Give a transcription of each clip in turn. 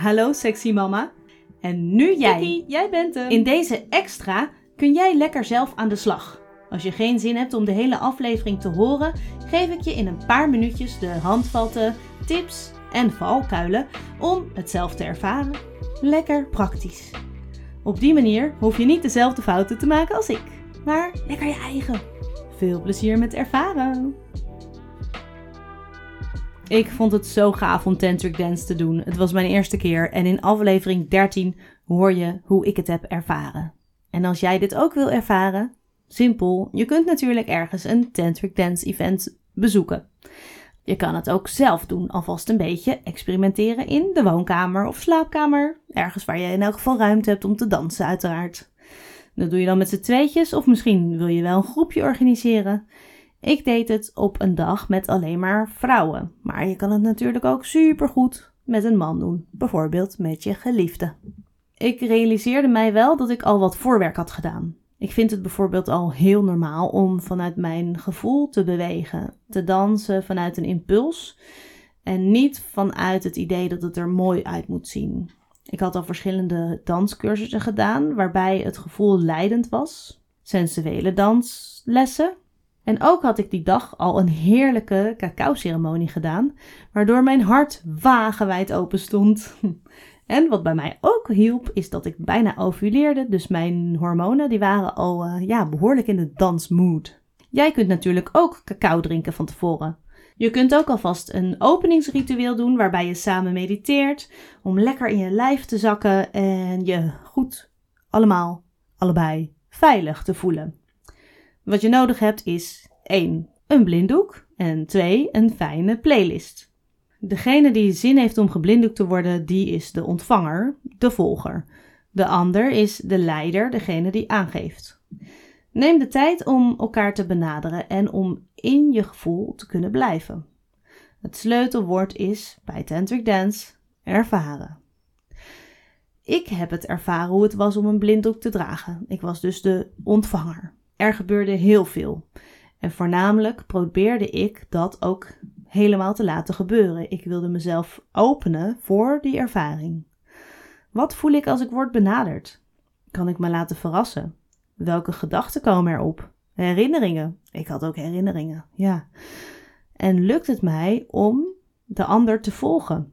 Hallo sexy mama. En nu jij. Jij bent hem. In deze extra kun jij lekker zelf aan de slag. Als je geen zin hebt om de hele aflevering te horen, geef ik je in een paar minuutjes de handvatten, tips en valkuilen om het zelf te ervaren. Lekker praktisch. Op die manier hoef je niet dezelfde fouten te maken als ik, maar lekker je eigen. Veel plezier met ervaren. Ik vond het zo gaaf om tantric dance te doen. Het was mijn eerste keer en in aflevering 13 hoor je hoe ik het heb ervaren. En als jij dit ook wil ervaren, simpel, je kunt natuurlijk ergens een tantric dance event bezoeken. Je kan het ook zelf doen, alvast een beetje experimenteren in de woonkamer of slaapkamer. Ergens waar je in elk geval ruimte hebt om te dansen, uiteraard. Dat doe je dan met z'n tweetjes of misschien wil je wel een groepje organiseren. Ik deed het op een dag met alleen maar vrouwen. Maar je kan het natuurlijk ook supergoed met een man doen. Bijvoorbeeld met je geliefde. Ik realiseerde mij wel dat ik al wat voorwerk had gedaan. Ik vind het bijvoorbeeld al heel normaal om vanuit mijn gevoel te bewegen, te dansen vanuit een impuls en niet vanuit het idee dat het er mooi uit moet zien. Ik had al verschillende danscursussen gedaan waarbij het gevoel leidend was, sensuele danslessen. En ook had ik die dag al een heerlijke cacao-ceremonie gedaan, waardoor mijn hart wagenwijd open stond. En wat bij mij ook hielp, is dat ik bijna ovuleerde. Dus mijn hormonen die waren al uh, ja, behoorlijk in de dansmood. Jij kunt natuurlijk ook cacao drinken van tevoren. Je kunt ook alvast een openingsritueel doen waarbij je samen mediteert om lekker in je lijf te zakken en je goed allemaal, allebei veilig te voelen. Wat je nodig hebt is 1. Een blinddoek en 2. Een fijne playlist. Degene die zin heeft om geblinddoekt te worden, die is de ontvanger, de volger. De ander is de leider, degene die aangeeft. Neem de tijd om elkaar te benaderen en om in je gevoel te kunnen blijven. Het sleutelwoord is bij Tantric Dance ervaren. Ik heb het ervaren hoe het was om een blinddoek te dragen. Ik was dus de ontvanger. Er gebeurde heel veel. En voornamelijk probeerde ik dat ook helemaal te laten gebeuren. Ik wilde mezelf openen voor die ervaring. Wat voel ik als ik word benaderd? Kan ik me laten verrassen? Welke gedachten komen erop? Herinneringen. Ik had ook herinneringen, ja. En lukt het mij om de ander te volgen?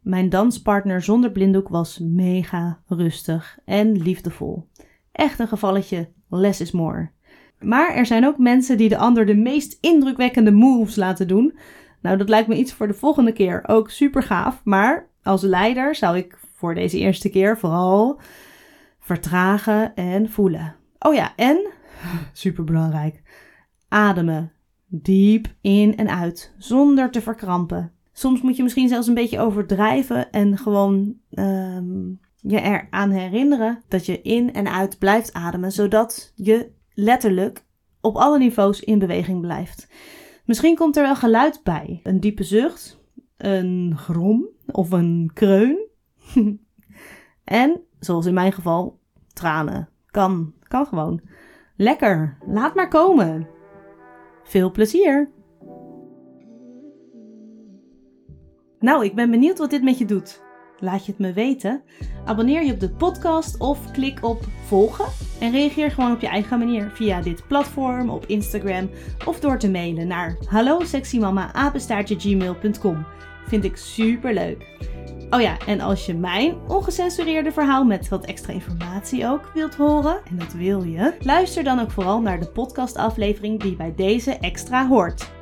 Mijn danspartner zonder blinddoek was mega rustig en liefdevol. Echt een gevalletje less is more. Maar er zijn ook mensen die de ander de meest indrukwekkende moves laten doen, nou, dat lijkt me iets voor de volgende keer. Ook super gaaf. Maar als leider zou ik voor deze eerste keer vooral vertragen en voelen. Oh ja, en super belangrijk. Ademen. Diep in en uit, zonder te verkrampen. Soms moet je misschien zelfs een beetje overdrijven en gewoon um, je eraan herinneren dat je in en uit blijft ademen, zodat je letterlijk op alle niveaus in beweging blijft. Misschien komt er wel geluid bij. Een diepe zucht, een grom of een kreun. en, zoals in mijn geval, tranen. Kan, kan gewoon. Lekker, laat maar komen. Veel plezier. Nou, ik ben benieuwd wat dit met je doet. Laat je het me weten. Abonneer je op de podcast of klik op volgen. En reageer gewoon op je eigen manier via dit platform, op Instagram of door te mailen naar hallo Vind ik super leuk. Oh ja, en als je mijn ongecensureerde verhaal met wat extra informatie ook wilt horen, en dat wil je, luister dan ook vooral naar de podcastaflevering die bij deze extra hoort.